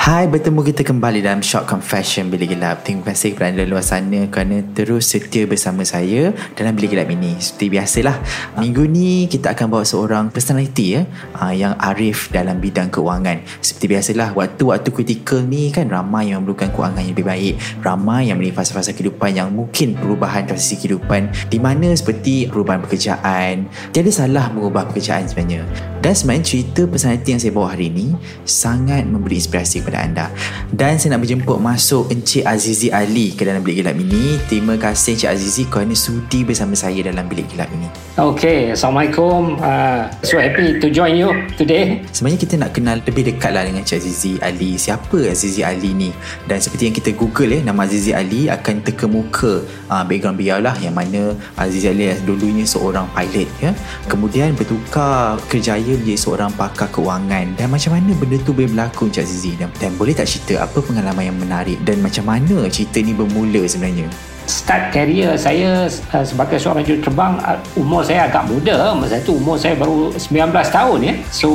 Hai, bertemu kita kembali dalam Short Confession Bilik Gelap. Terima kasih kepada anda luar sana kerana terus setia bersama saya dalam Bilik Gelap ini. Seperti biasalah, minggu ni kita akan bawa seorang personality ya, ah, yang arif dalam bidang keuangan. Seperti biasalah, waktu-waktu kritikal ni kan ramai yang memerlukan keuangan yang lebih baik. Ramai yang memiliki fasa-fasa kehidupan yang mungkin perubahan transisi kehidupan di mana seperti perubahan pekerjaan. Tiada salah mengubah pekerjaan sebenarnya. Dan sebenarnya cerita personality yang saya bawa hari ini sangat memberi inspirasi kepada anda. Dan saya nak berjemput masuk Encik Azizi Ali ke dalam bilik gelap ini. Terima kasih Encik Azizi kerana sudi bersama saya dalam bilik gelap ini. Okay, Assalamualaikum. Uh, so happy to join you today. Sebenarnya kita nak kenal lebih dekat lah dengan Encik Azizi Ali. Siapa Azizi Ali ni? Dan seperti yang kita google eh, nama Azizi Ali akan terkemuka uh, background beliau lah yang mana Azizi Ali dulunya seorang pilot ya. Kemudian bertukar kerjaya menjadi seorang pakar keuangan dan macam mana benda tu boleh berlaku Encik Azizi? Dan, dan boleh tak cerita apa pengalaman yang menarik? Dan macam mana cerita ni bermula sebenarnya? Start career saya uh, sebagai seorang juruterbang uh, umur saya agak muda. Masa itu umur saya baru 19 tahun ya. So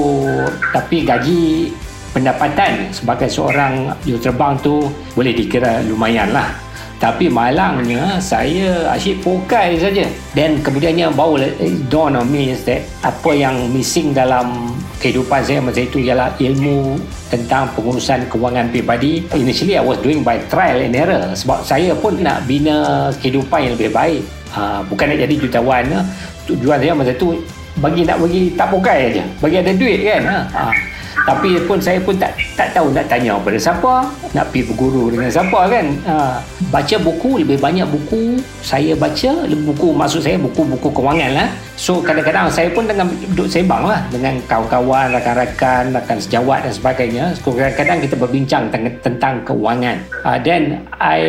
tapi gaji pendapatan sebagai seorang juruterbang tu boleh dikira lumayan lah tapi malangnya saya asyik pokai saja dan kemudiannya baru dawn on me is that apa yang missing dalam kehidupan saya masa itu ialah ilmu tentang pengurusan kewangan pribadi initially I was doing by trial and error sebab saya pun nak bina kehidupan yang lebih baik uh, bukan nak jadi jutawan uh. tujuan saya masa itu bagi nak bagi tak pokai aja bagi ada duit kan uh. Uh tapi pun saya pun tak tak tahu nak tanya pada siapa nak pergi berguru dengan siapa kan. Ha, baca buku lebih banyak buku saya baca buku maksud saya buku-buku kewangan lah. So kadang-kadang saya pun dengan duduk sembang lah dengan kawan-kawan rakan-rakan rakan sejawat dan sebagainya. So kadang-kadang kita berbincang tentang, tentang kewangan. Uh, then I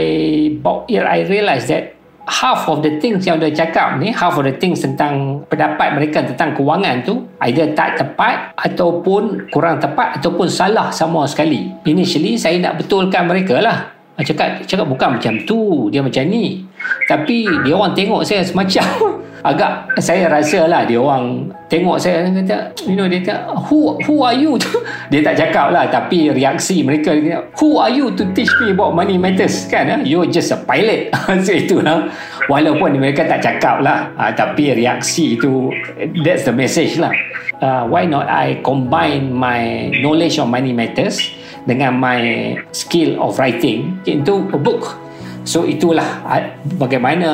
year I realise that half of the things yang dia cakap ni half of the things tentang pendapat mereka tentang kewangan tu either tak tepat ataupun kurang tepat ataupun salah sama sekali. Initially saya nak betulkan mereka lah. Cakap, cakap bukan macam tu dia macam ni. Tapi dia orang tengok saya semacam agak saya rasa lah dia orang tengok saya kata you know dia kata who who are you dia tak cakap lah tapi reaksi mereka dia kata, who are you to teach me about money matters? Kan eh? you're just a pilot. So itulah walaupun mereka tak cakap lah uh, tapi reaksi itu that's the message lah. Uh, why not I combine my knowledge of money matters dengan my skill of writing into a book So itulah bagaimana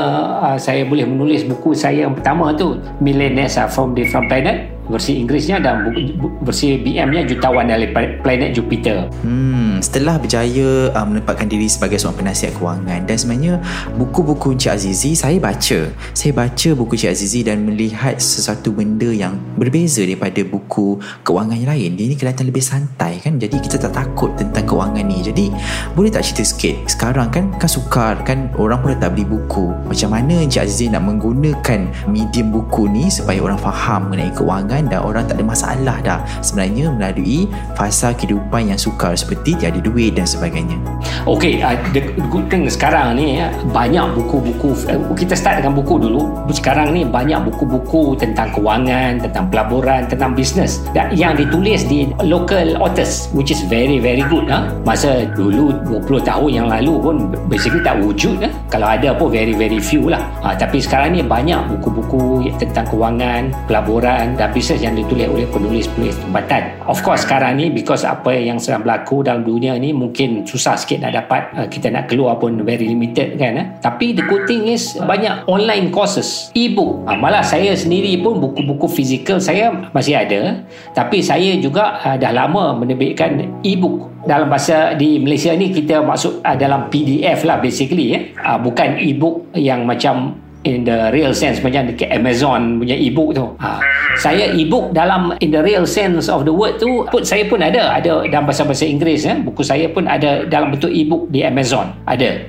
uh, saya boleh menulis buku saya yang pertama tu Millionaires from Different Planet versi Inggerisnya dan versi BM-nya jutawan dari planet Jupiter. Hmm, setelah berjaya uh, menempatkan diri sebagai seorang penasihat kewangan dan sebenarnya buku-buku Encik Azizi saya baca. Saya baca buku Encik Azizi dan melihat sesuatu benda yang berbeza daripada buku kewangan yang lain. Dia ni kelihatan lebih santai kan. Jadi kita tak takut tentang kewangan ni. Jadi boleh tak cerita sikit? Sekarang kan kan sukar kan orang pun tak beli buku. Macam mana Encik Azizi nak menggunakan medium buku ni supaya orang faham mengenai kewangan keuangan dan orang tak ada masalah dah sebenarnya melalui fasa kehidupan yang sukar seperti tiada duit dan sebagainya. Okey, uh, the good thing sekarang ni ya, banyak buku-buku uh, kita start dengan buku dulu. Sekarang ni banyak buku-buku tentang kewangan, tentang pelaburan, tentang bisnes yang ditulis di local authors which is very very good ha? Masa dulu 20 tahun yang lalu pun basically tak wujud ha? Kalau ada pun very very few lah. Ha, tapi sekarang ni banyak buku-buku tentang kewangan, pelaburan dan bisnes yang ditulis oleh penulis-penulis tempatan. Of course sekarang ni because apa yang sedang berlaku dalam dunia ni mungkin susah sikit nak dapat uh, kita nak keluar pun very limited kan eh? tapi the good thing is banyak online courses e-book uh, malah saya sendiri pun buku-buku fizikal saya masih ada tapi saya juga uh, dah lama menerbitkan e-book dalam bahasa di Malaysia ni kita maksud uh, dalam PDF lah basically eh? uh, bukan e-book yang macam in the real sense macam dekat Amazon punya e-book tu. Ha. Saya e-book dalam in the real sense of the word tu pun saya pun ada ada dalam bahasa-bahasa Inggeris ya. Buku saya pun ada dalam bentuk e-book di Amazon. Ada.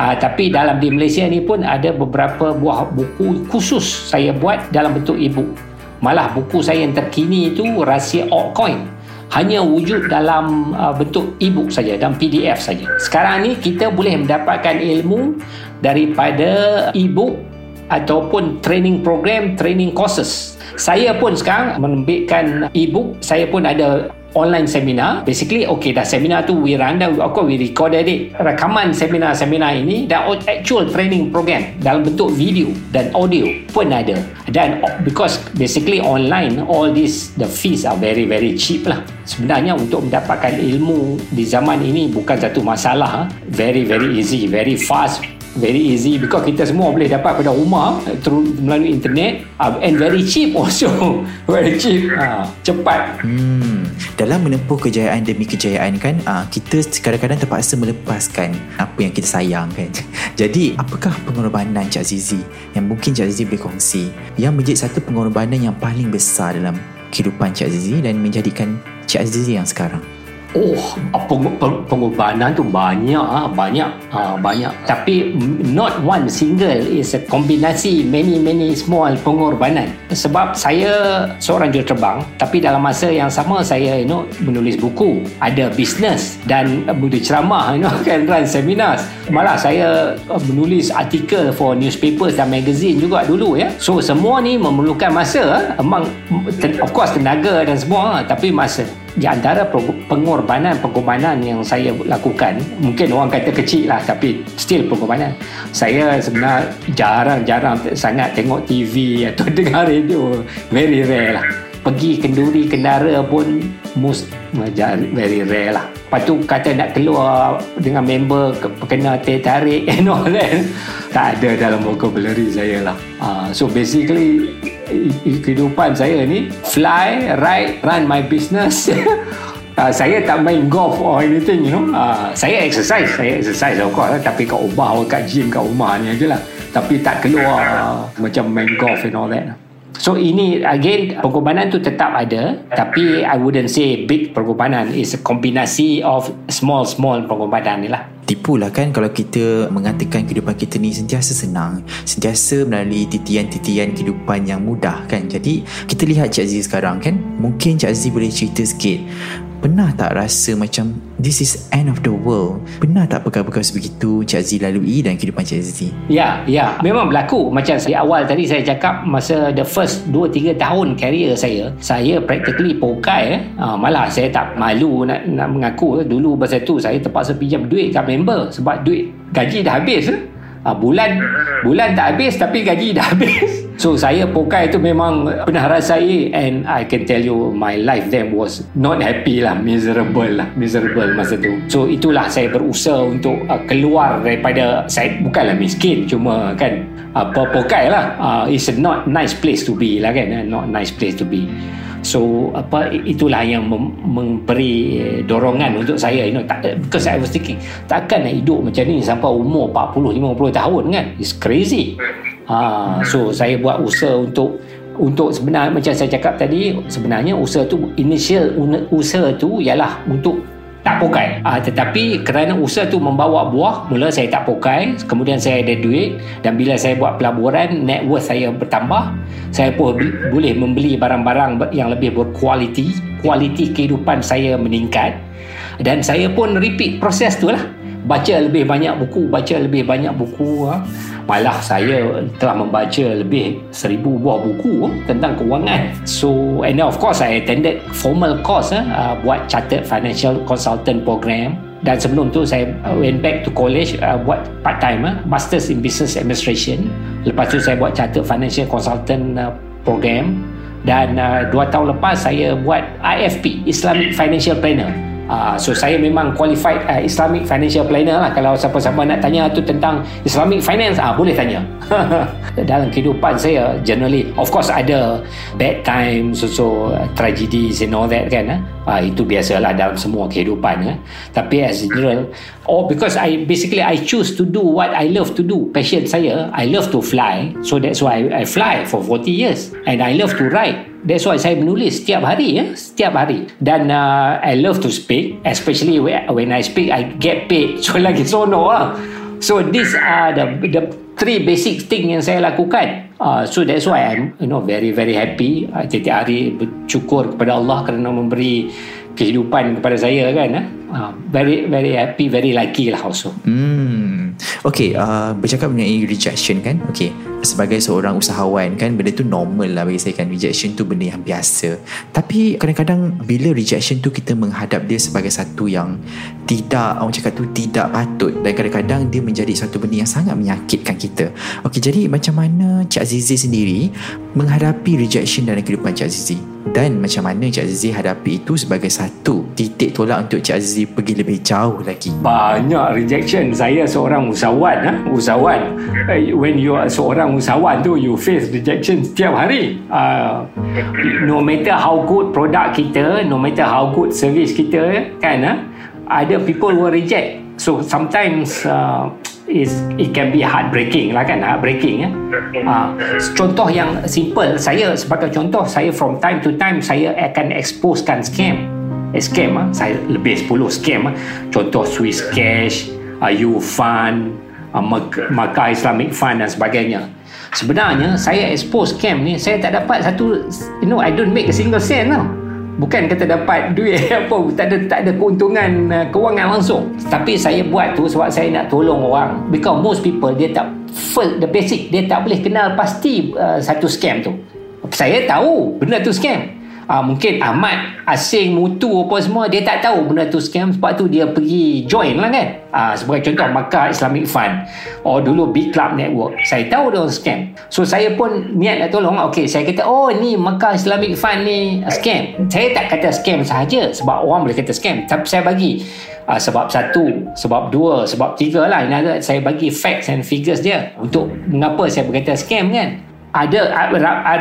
Ha, tapi dalam di Malaysia ni pun ada beberapa buah buku khusus saya buat dalam bentuk e-book. Malah buku saya yang terkini itu Rahsia Altcoin hanya wujud dalam uh, bentuk e-book saja dalam PDF saja. Sekarang ni kita boleh mendapatkan ilmu daripada e-book ataupun training program, training courses. Saya pun sekarang menerbitkan e-book, saya pun ada online seminar. Basically okay dah seminar tu we run down course we recorded it rekaman seminar-seminar ini dan actual training program dalam bentuk video dan audio pun ada. Dan because basically online all this the fees are very very cheap lah. Sebenarnya untuk mendapatkan ilmu di zaman ini bukan satu masalah. Very very easy very fast very easy. Because kita semua boleh dapat pada rumah through melalui internet uh, and very cheap also. Very cheap. Uh, cepat. Hmm. dalam menempuh kejayaan demi kejayaan kan uh, kita kadang-kadang terpaksa melepaskan apa yang kita sayang kan. Jadi apakah pengorbanan Cik Zizi yang mungkin Cik Zizi boleh kongsi yang menjadi satu pengorbanan yang paling besar dalam kehidupan Cik Zizi dan menjadikan Cik Zizi yang sekarang Oh, pengorbanan tu banyak ah, banyak ah, banyak. Tapi not one single is a kombinasi many many small pengorbanan. Sebab saya seorang juruterbang, tapi dalam masa yang sama saya you know menulis buku, ada bisnes dan boleh ceramah you know kan run seminars. Malah saya uh, menulis artikel for newspapers dan magazine juga dulu ya. So semua ni memerlukan masa, among of course tenaga dan semua, tapi masa di antara pengorbanan-pengorbanan yang saya lakukan mungkin orang kata kecil lah tapi still pengorbanan. Saya sebenarnya jarang-jarang sangat tengok TV atau dengar radio. Very rare lah pergi kenduri kendara pun most very rare lah. Lepas tu kata nak keluar dengan member kena teh tarik and all that. Tak ada dalam vocabulary saya lah. Uh, so basically kehidupan saya ni fly, ride, run my business. Uh, saya tak main golf or anything you know. Uh, saya exercise saya exercise of course tapi kat rumah kat gym kat rumah ni aje lah. Tapi tak keluar uh, macam main golf and all that So ini again pengorbanan tu tetap ada tapi I wouldn't say big pengorbanan is a kombinasi of small small pengorbanan ni lah. Tipulah kan kalau kita mengatakan kehidupan kita ni sentiasa senang sentiasa melalui titian-titian kehidupan yang mudah kan. Jadi kita lihat Cik Aziz sekarang kan mungkin Cik Aziz boleh cerita sikit Pernah tak rasa macam This is end of the world? Pernah tak perkara-perkara sebegitu Cik Aziz lalui dan kehidupan Cik Aziz Ya, ya. Memang berlaku. Macam di awal tadi saya cakap Masa the first 2-3 tahun career saya Saya practically pokai eh. ha, Malah saya tak malu nak, nak mengaku. Dulu masa tu saya terpaksa pinjam duit kat member Sebab duit gaji dah habis eh. ha, Bulan bulan tak habis Tapi gaji dah habis So saya pokai tu memang pernah rasai and I can tell you my life then was not happy lah, miserable lah, miserable masa tu. So itulah saya berusaha untuk uh, keluar daripada saya bukanlah miskin cuma kan apa uh, pokai lah. Uh, it's a not nice place to be lah kan, uh, not nice place to be. So apa itulah yang mem- memberi dorongan untuk saya you know tak because I was thinking takkan nak hidup macam ni sampai umur 40 50 tahun kan it's crazy Ha, so saya buat usaha untuk untuk sebenarnya macam saya cakap tadi sebenarnya usaha tu initial usaha tu ialah untuk tak pokai. Ha, tetapi kerana usaha tu membawa buah mula saya tak pokai kemudian saya ada duit dan bila saya buat pelaburan net worth saya bertambah saya pun boleh membeli barang-barang yang lebih berkualiti kualiti kehidupan saya meningkat dan saya pun repeat proses tu lah baca lebih banyak buku baca lebih banyak buku ha. malah saya telah membaca lebih seribu buah buku ha, tentang kewangan. So and then of course I attended formal course ha, uh, buat chartered financial consultant program. Dan sebelum tu saya went back to college uh, buat part time uh, masters in business administration. Lepas tu saya buat chartered financial consultant uh, program. Dan uh, dua tahun lepas saya buat IFP Islamic Financial Planner Uh, so saya memang qualified uh, Islamic financial planner lah kalau siapa-siapa nak tanya tu tentang Islamic finance ah uh, boleh tanya dalam kehidupan saya generally of course ada bad times also uh, tragedies and all that kan uh? Uh, itu biasalah dalam semua kehidupan uh? tapi as general oh because I basically I choose to do what I love to do passion saya I love to fly so that's why I, fly for 40 years and I love to write That's why saya menulis setiap hari ya, setiap hari. Dan uh, I love to speak, especially when I speak I get paid. So lagi sono lah. So these are the the three basic thing yang saya lakukan. Uh, so that's why I'm you know very very happy. Uh, setiap hari bersyukur kepada Allah kerana memberi kehidupan kepada saya kan. Uh, very very happy, very lucky lah also. Hmm. Okay, uh, bercakap mengenai rejection kan. Okay, sebagai seorang usahawan kan benda tu normal lah bagi saya kan. Rejection tu benda yang biasa. Tapi kadang-kadang bila rejection tu kita menghadap dia sebagai satu yang tidak orang cakap tu tidak patut. Dan kadang-kadang dia menjadi satu benda yang sangat menyakitkan kita. Ok jadi macam mana Cik Azizi sendiri menghadapi rejection dalam kehidupan Cik Azizi dan macam mana Cik Azizi hadapi itu sebagai satu titik tolak untuk Cik Azizi pergi lebih jauh lagi? Banyak rejection. Saya seorang usahawan ha? usahawan. Eh, when you are seorang usahawan tu you face rejection setiap hari. Uh, no matter how good product kita no matter how good service kita kan uh, ada people will reject. So sometimes uh, is it can be heartbreaking lah kan heartbreaking ya. Uh, contoh yang simple saya sebagai contoh saya from time to time saya akan exposekan scam. Eh, scam ah saya lebih 10 scam ah. Contoh Swiss Cash uh, Ufund uh, Maka Islamic Fund dan sebagainya. Sebenarnya saya expose scam ni saya tak dapat satu you know I don't make a single cent tau bukan kata dapat duit apa tak ada tak ada keuntungan uh, kewangan langsung. Tapi saya buat tu sebab saya nak tolong orang. Because most people dia tak first the basic. Dia tak boleh kenal pasti uh, satu scam tu. Saya tahu benda tu scam uh, mungkin Ahmad asing mutu apa semua dia tak tahu benda tu scam. Sebab tu dia pergi join lah kan? Uh, sebagai contoh Makkah Islamic Fund. Or dulu Big Club Network. Saya tahu dia scam. So saya pun niat nak tolong. Ok saya kata oh ni Makkah Islamic Fund ni scam. Saya tak kata scam sahaja sebab orang boleh kata scam. Tapi saya bagi Uh, sebab satu, sebab dua, sebab tiga lah. Ini saya bagi facts and figures dia untuk mengapa saya berkata scam kan ada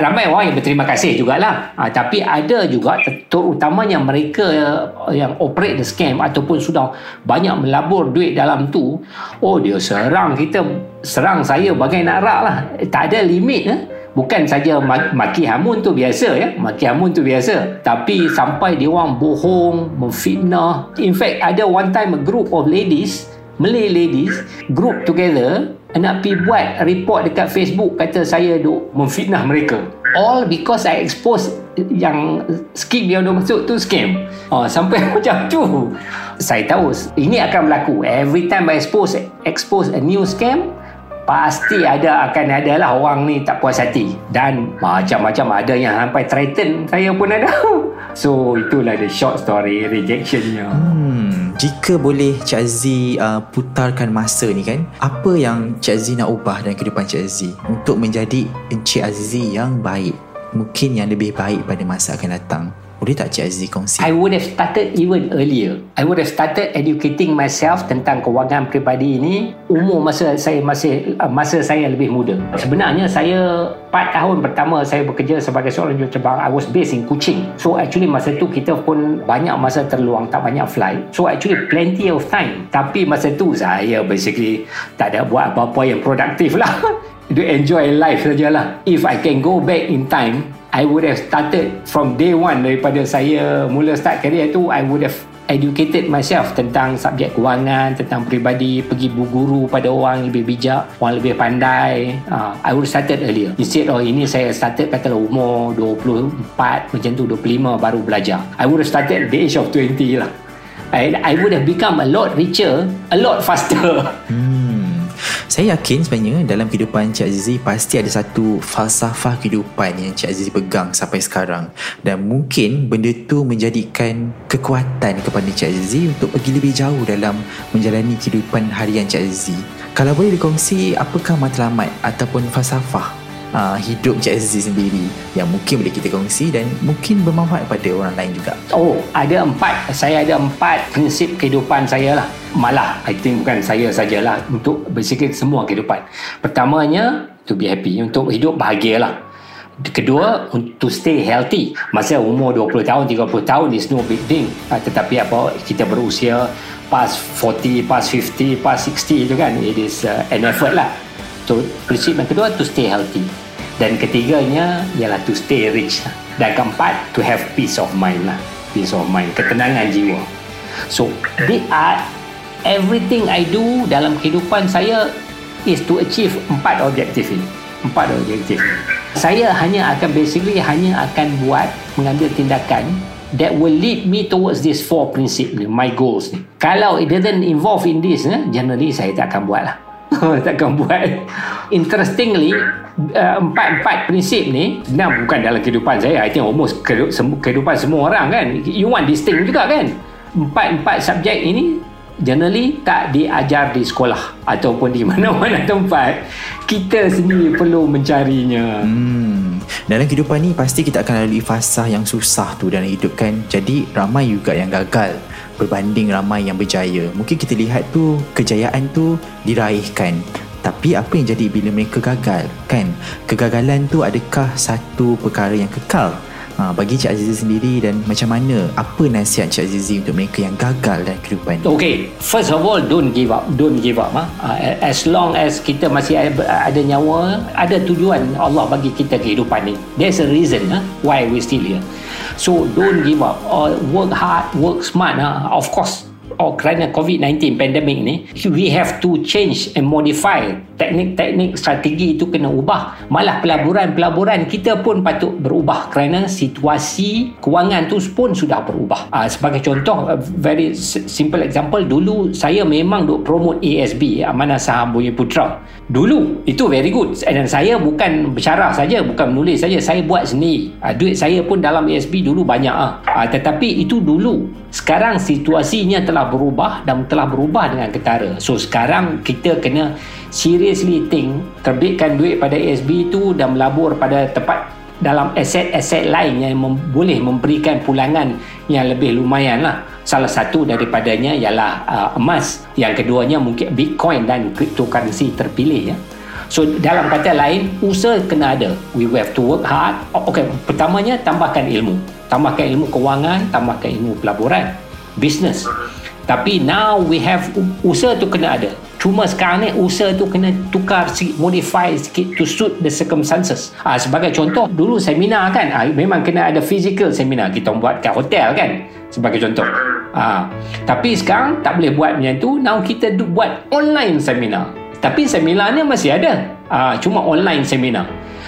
ramai orang yang berterima kasih jugalah. Ha, tapi ada juga terutamanya mereka yang operate the scam ataupun sudah banyak melabur duit dalam tu oh dia serang kita serang saya bagai nak rak lah. Tak ada limit eh? bukan saja maki hamun tu biasa ya. Maki hamun tu biasa. Tapi sampai dia orang bohong memfitnah. In fact ada one time a group of ladies Malay ladies group together nak pergi buat report dekat Facebook kata saya duk memfitnah mereka. All because I expose yang skip yang dia masuk tu scam. Oh, sampai macam tu. Saya tahu ini akan berlaku. Every time I expose expose a new scam pasti ada akan ada lah orang ni tak puas hati. Dan macam-macam ada yang sampai threaten saya pun ada. So itulah the short story rejectionnya. Hmm jika boleh Cik Aziz uh, putarkan masa ni kan apa yang Cik Aziz nak ubah dalam kehidupan Cik Aziz untuk menjadi Encik Aziz yang baik? Mungkin yang lebih baik pada masa akan datang boleh tak Cik Aziz kongsi? I would have started even earlier. I would have started educating myself tentang kewangan peribadi ini umur masa saya masih masa saya lebih muda. Sebenarnya saya 4 tahun pertama saya bekerja sebagai seorang juruterbang I was based in Kuching. So actually masa tu kita pun banyak masa terluang tak banyak flight. So actually plenty of time. Tapi masa tu saya basically tak ada buat apa-apa yang produktif lah. to enjoy life sajalah. If I can go back in time, I would have started from day one daripada saya mula start career tu I would have educated myself tentang subjek kewangan tentang peribadi pergi berguru pada orang lebih bijak orang lebih pandai. Uh, I would started earlier. Instead of ini saya started katalah umur 24 macam tu 25 baru belajar. I would have started at the age of 20 lah. I, I would have become a lot richer a lot faster. Hmm. Saya yakin sebenarnya dalam kehidupan Cik Azizi pasti ada satu falsafah kehidupan yang Cik Azizi pegang sampai sekarang dan mungkin benda tu menjadikan kekuatan kepada Cik Azizi untuk pergi lebih jauh dalam menjalani kehidupan harian Cik Azizi. Kalau boleh dikongsi apakah matlamat ataupun falsafah uh, hidup Cik Azizi sendiri yang mungkin boleh kita kongsi dan mungkin bermanfaat pada orang lain juga Oh, ada empat. Saya ada empat prinsip kehidupan saya lah. Malah, I think bukan saya sajalah. Untuk basically semua kehidupan. Pertamanya, to be happy. Untuk hidup bahagia lah. Kedua, to stay healthy. Masa umur 20 tahun, 30 tahun is no big thing. Uh, tetapi apa, kita berusia past 40, past 50, past 60 itu kan. It is uh, an effort lah. So, prinsip yang kedua, to stay healthy. Dan ketiganya, ialah to stay rich lah. Dan keempat, to have peace of mind lah. Peace of mind, ketenangan jiwa. So, they are everything I do dalam kehidupan saya is to achieve empat objektif ini. Empat objektif. Saya hanya akan basically hanya akan buat mengambil tindakan that will lead me towards these four principle ni, my goals ni. Kalau it doesn't involve in this, eh, generally saya tak akan buat lah. takkan buat. Interestingly, uh, empat-empat prinsip ni sebenarnya bukan dalam kehidupan saya. I think almost kehidupan semua orang kan. You want this thing juga kan. Empat-empat subjek ini generally tak diajar di sekolah ataupun di mana-mana tempat kita sendiri perlu mencarinya Hmm. Dalam kehidupan ni pasti kita akan lalui fasa yang susah tu dalam hidup kan. Jadi ramai juga yang gagal berbanding ramai yang berjaya. Mungkin kita lihat tu kejayaan tu diraihkan. Tapi apa yang jadi bila mereka gagal kan? Kegagalan tu adakah satu perkara yang kekal? Ha, bagi Cik Azizi sendiri dan macam mana apa nasihat Cik Azizi untuk mereka yang gagal dalam kehidupan? Okay, first of all, don't give up. Don't give up. Ha? As long as kita masih ada, nyawa, ada tujuan Allah bagi kita kehidupan ni. There's a reason ha? why we still here. So, don't give up. Or work hard, work smart. Ha? Of course, oh, kerana COVID-19 pandemic ni, we have to change and modify teknik-teknik strategi itu kena ubah. Malah pelaburan-pelaburan kita pun patut berubah kerana situasi kewangan tu pun sudah berubah. Uh, sebagai contoh, very simple example, dulu saya memang duk promote ASB, Amanah Saham Bumi Putra. Dulu, itu very good. Dan saya bukan bersyarah saja, bukan menulis saja, saya buat sendiri. Uh, duit saya pun dalam ASB dulu banyak. Uh. Uh, tetapi itu dulu. Sekarang situasinya telah berubah dan telah berubah dengan ketara. So sekarang kita kena seriously think terbitkan duit pada ASB itu dan melabur pada tempat dalam aset-aset lain yang mem- boleh memberikan pulangan yang lebih lumayan lah. Salah satu daripadanya ialah uh, emas. Yang keduanya mungkin Bitcoin dan cryptocurrency terpilih ya. So dalam kata lain usaha kena ada. We have to work hard. Okay, pertamanya tambahkan ilmu. Tambahkan ilmu kewangan, tambahkan ilmu pelaburan, business. Tapi now we have usaha tu kena ada. Cuma sekarang ni usaha tu kena tukar sikit, modify sikit to suit the circumstances. Ah, sebagai contoh, dulu seminar kan, ah, memang kena ada physical seminar. Kita buat kat hotel kan, sebagai contoh. Ah, tapi sekarang tak boleh buat macam tu. Now kita buat online seminar. Tapi seminar ni masih ada. Ah, cuma online seminar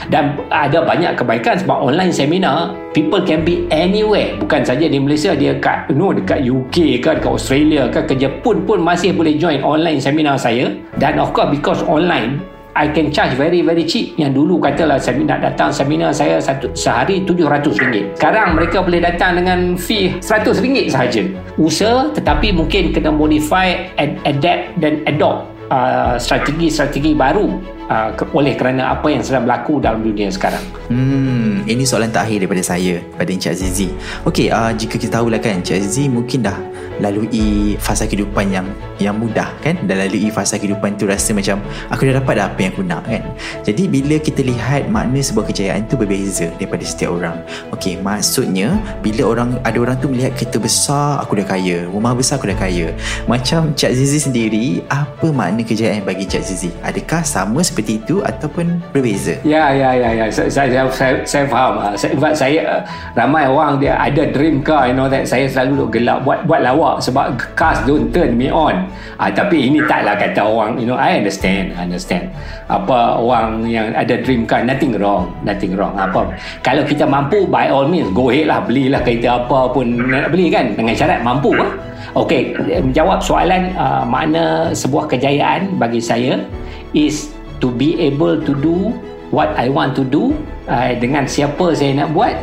dan ada banyak kebaikan sebab online seminar people can be anywhere. Bukan saja di Malaysia dia kat no dekat UK ke dekat Australia ke ke Jepun pun masih boleh join online seminar saya. Dan of course because online I can charge very very cheap. Yang dulu katalah seminar datang seminar saya satu sehari RM700 sekarang mereka boleh datang dengan fee RM100 sahaja. Usaha tetapi mungkin kena modify ad, adapt dan adopt uh, strategi-strategi baru uh, oleh kerana apa yang sedang berlaku dalam dunia sekarang. Hmm, ini soalan terakhir daripada saya pada Encik Azizi. Okey, uh, jika kita tahulah kan Encik Azizi mungkin dah lalui fasa kehidupan yang yang mudah kan? Dah lalui fasa kehidupan tu rasa macam aku dah dapat dah apa yang aku nak kan? Jadi bila kita lihat makna sebuah kejayaan tu berbeza daripada setiap orang. Okey, maksudnya bila orang ada orang tu melihat kereta besar aku dah kaya. Rumah besar aku dah kaya. Macam Cik Azizi sendiri apa makna kejayaan bagi Cik Azizi? Adakah sama seperti itu ataupun berbeza? Ya, ya, ya, ya. Saya, saya, saya, saya faham. Ah, sebab saya uh, ramai orang dia ada dream car, you know that. Saya selalu duk gelak buat buat lawak sebab cars don't turn me on. Ah, tapi ini taklah kata orang, you know, I understand, I understand. Apa orang yang ada dream car, nothing wrong, nothing wrong. Apa kalau kita mampu, by all means, go ahead lah, belilah kereta apa pun nak beli kan, dengan syarat mampu ah. Okey, menjawab soalan uh, makna sebuah kejayaan bagi saya is to be able to do what I want to do uh, dengan siapa saya nak buat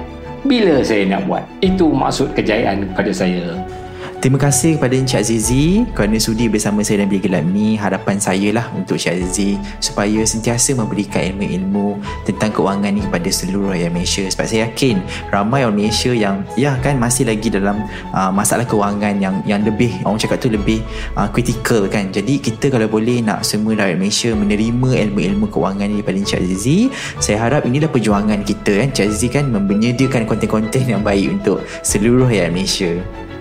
bila saya nak buat itu maksud kejayaan kepada saya Terima kasih kepada Encik Azizi kerana sudi bersama saya dalam Bilik Gelap ni. Harapan saya lah untuk Encik Azizi supaya sentiasa memberikan ilmu-ilmu tentang keuangan ni kepada seluruh rakyat Malaysia. Sebab saya yakin ramai orang Malaysia yang ya kan masih lagi dalam uh, masalah keuangan yang yang lebih orang cakap tu lebih uh, critical kan. Jadi kita kalau boleh nak semua rakyat Malaysia menerima ilmu-ilmu keuangan ni daripada Encik Azizi, saya harap inilah perjuangan kita kan. Encik Azizi kan menyediakan konten-konten yang baik untuk seluruh rakyat Malaysia.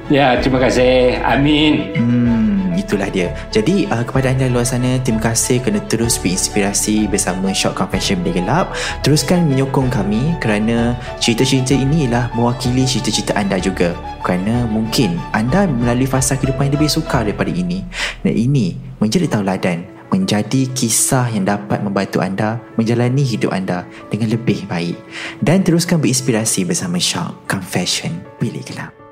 Ya, terima kasih. Amin. Hmm, itulah dia. Jadi uh, kepada anda luar sana, terima kasih kerana terus berinspirasi bersama Shock Confession Bilik Gelap. Teruskan menyokong kami kerana cerita-cerita ini ialah mewakili cerita-cerita anda juga. Kerana mungkin anda melalui fasa kehidupan yang lebih sukar daripada ini. Dan ini menjadi tauladan menjadi kisah yang dapat membantu anda menjalani hidup anda dengan lebih baik dan teruskan berinspirasi bersama Shock Confession Bilik Gelap.